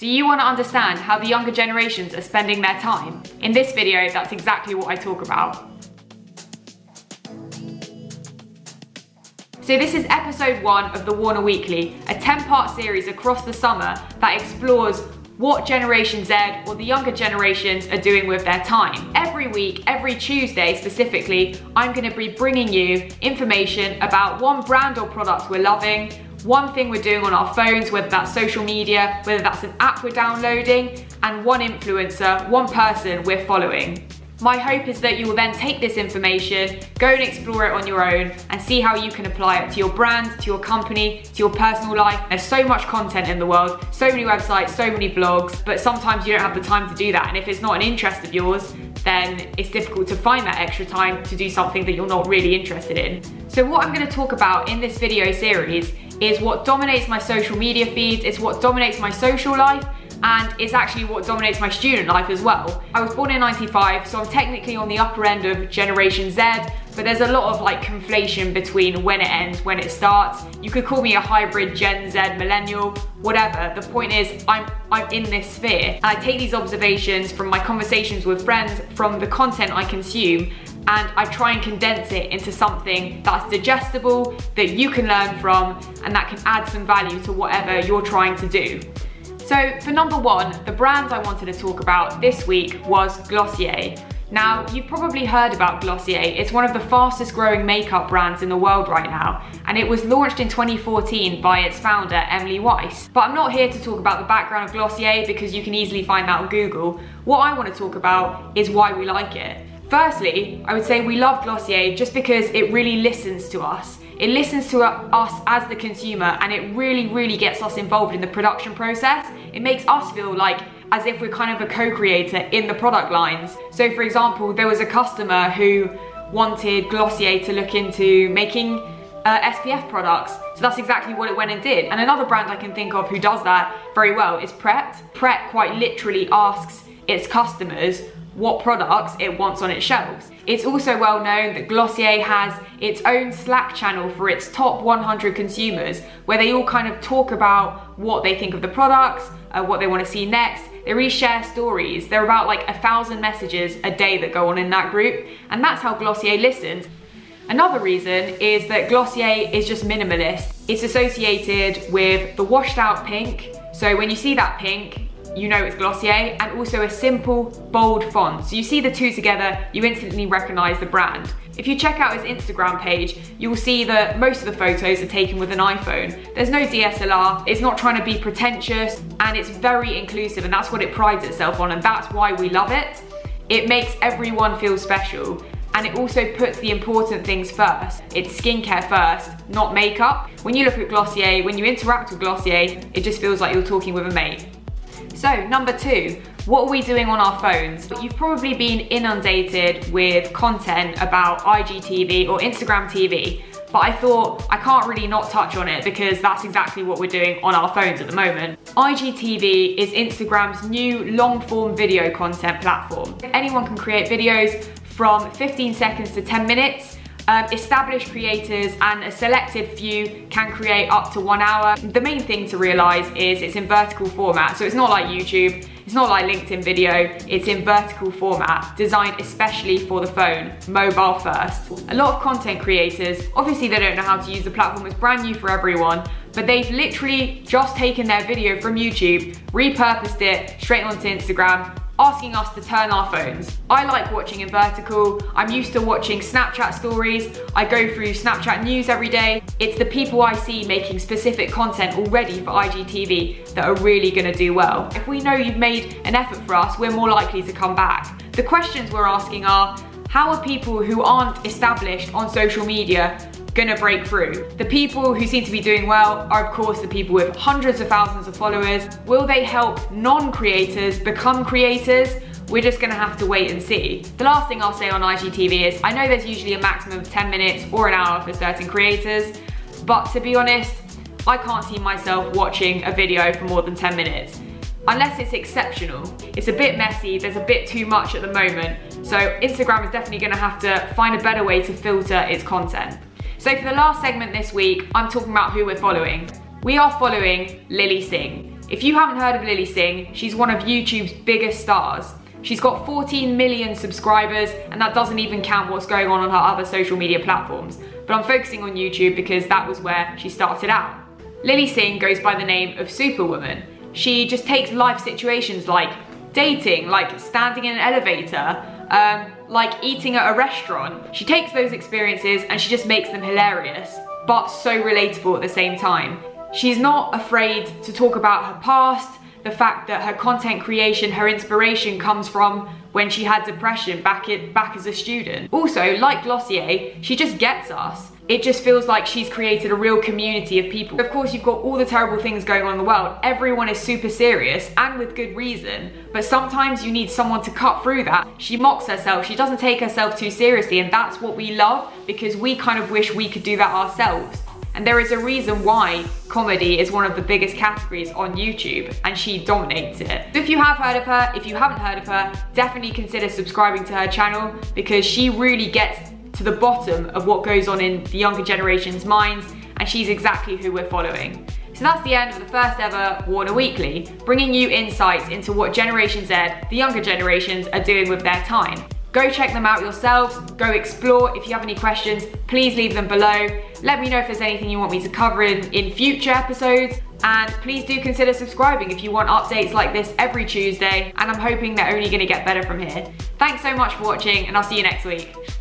Do you want to understand how the younger generations are spending their time? In this video, that's exactly what I talk about. So this is episode one of the Warner Weekly, a 10-part series across the summer that explores what Generation Z or the younger generations are doing with their time. Every week, every Tuesday specifically, I'm gonna be bringing you information about one brand or product we're loving, one thing we're doing on our phones, whether that's social media, whether that's an app we're downloading, and one influencer, one person we're following. My hope is that you will then take this information, go and explore it on your own, and see how you can apply it to your brand, to your company, to your personal life. There's so much content in the world, so many websites, so many blogs, but sometimes you don't have the time to do that. And if it's not an interest of yours, then it's difficult to find that extra time to do something that you're not really interested in. So what I'm gonna talk about in this video series is what dominates my social media feeds, it's what dominates my social life, and it's actually what dominates my student life as well. I was born in 95, so I'm technically on the upper end of Generation Z, but there's a lot of like conflation between when it ends, when it starts. You could call me a hybrid Gen Z millennial, whatever. The point is I'm, I'm in this sphere and I take these observations from my conversations with friends, from the content I consume, and I try and condense it into something that's digestible, that you can learn from, and that can add some value to whatever you're trying to do. So for number one, the brand I wanted to talk about this week was Glossier. Now, you've probably heard about Glossier. It's one of the fastest growing makeup brands in the world right now, and it was launched in 2014 by its founder, Emily Weiss. But I'm not here to talk about the background of Glossier because you can easily find that on Google. What I want to talk about is why we like it. Firstly, I would say we love Glossier just because it really listens to us. It listens to us as the consumer and it really, really gets us involved in the production process. It makes us feel like as if we're kind of a co-creator in the product lines. So for example, there was a customer who wanted Glossier to look into making uh, SPF products. So that's exactly what it went and did. And another brand I can think of who does that very well is Pret. Pret quite literally asks its customers what products it wants on its shelves. It's also well known that Glossier has its own Slack channel for its top 100 consumers where they all kind of talk about what they think of the products, uh, what they want to see next. They really share stories. There are about like a thousand messages a day that go on in that group and that's how Glossier listens. Another reason is that Glossier is just minimalist. It's associated with the washed out pink. So when you see that pink, you know it's Glossier, and also a simple, bold font. So you see the two together, you instantly recognize the brand. If you check out his Instagram page, you will see that most of the photos are taken with an iPhone. There's no DSLR, it's not trying to be pretentious, and it's very inclusive, and that's what it prides itself on, and that's why we love it. It makes everyone feel special, and it also puts the important things first. It's skincare first, not makeup. When you look at Glossier, when you interact with Glossier, it just feels like you're talking with a mate. So number two, what are we doing on our phones? You've probably been inundated with content about IGTV or Instagram TV, but I thought I can't really not touch on it because that's exactly what we're doing on our phones at the moment. IGTV is Instagram's new long form video content platform. Anyone can create videos from 15 seconds to 10 minutes um, established creators and a selected few can create up to one hour. The main thing to realize is it's in vertical format. So it's not like YouTube, it's not like LinkedIn video, it's in vertical format, designed especially for the phone, mobile first. A lot of content creators, obviously they don't know how to use the platform, it's brand new for everyone, but they've literally just taken their video from YouTube, repurposed it straight onto Instagram, asking us to turn our phones. I like watching in vertical. I'm used to watching Snapchat stories. I go through Snapchat news every day. It's the people I see making specific content already for IGTV that are really gonna do well. If we know you've made an effort for us, we're more likely to come back. The questions we're asking are, how are people who aren't established on social media gonna break through. The people who seem to be doing well are of course the people with hundreds of thousands of followers. Will they help non-creators become creators? We're just gonna have to wait and see. The last thing I'll say on IGTV is, I know there's usually a maximum of 10 minutes or an hour for certain creators, but to be honest, I can't see myself watching a video for more than 10 minutes unless it's exceptional. It's a bit messy, there's a bit too much at the moment, so Instagram is definitely gonna have to find a better way to filter its content. So for the last segment this week, I'm talking about who we're following. We are following Lilly Singh. If you haven't heard of Lilly Singh, she's one of YouTube's biggest stars. She's got 14 million subscribers, and that doesn't even count what's going on on her other social media platforms. But I'm focusing on YouTube because that was where she started out. Lilly Singh goes by the name of Superwoman. She just takes life situations like dating, like standing in an elevator, um, like eating at a restaurant. She takes those experiences and she just makes them hilarious, but so relatable at the same time. She's not afraid to talk about her past, the fact that her content creation, her inspiration comes from when she had depression back, back as a student. Also, like Glossier, she just gets us. It just feels like she's created a real community of people. Of course, you've got all the terrible things going on in the world. Everyone is super serious and with good reason, but sometimes you need someone to cut through that. She mocks herself, she doesn't take herself too seriously, and that's what we love because we kind of wish we could do that ourselves. And there is a reason why comedy is one of the biggest categories on YouTube and she dominates it. If you have heard of her, if you haven't heard of her, definitely consider subscribing to her channel because she really gets to the bottom of what goes on in the younger generation's minds and she's exactly who we're following. So that's the end of the first ever Warner Weekly, bringing you insights into what Generation Z, the younger generations, are doing with their time. Go check them out yourselves, go explore. If you have any questions, please leave them below. Let me know if there's anything you want me to cover in, in future episodes. And please do consider subscribing if you want updates like this every Tuesday. And I'm hoping they're only gonna get better from here. Thanks so much for watching and I'll see you next week.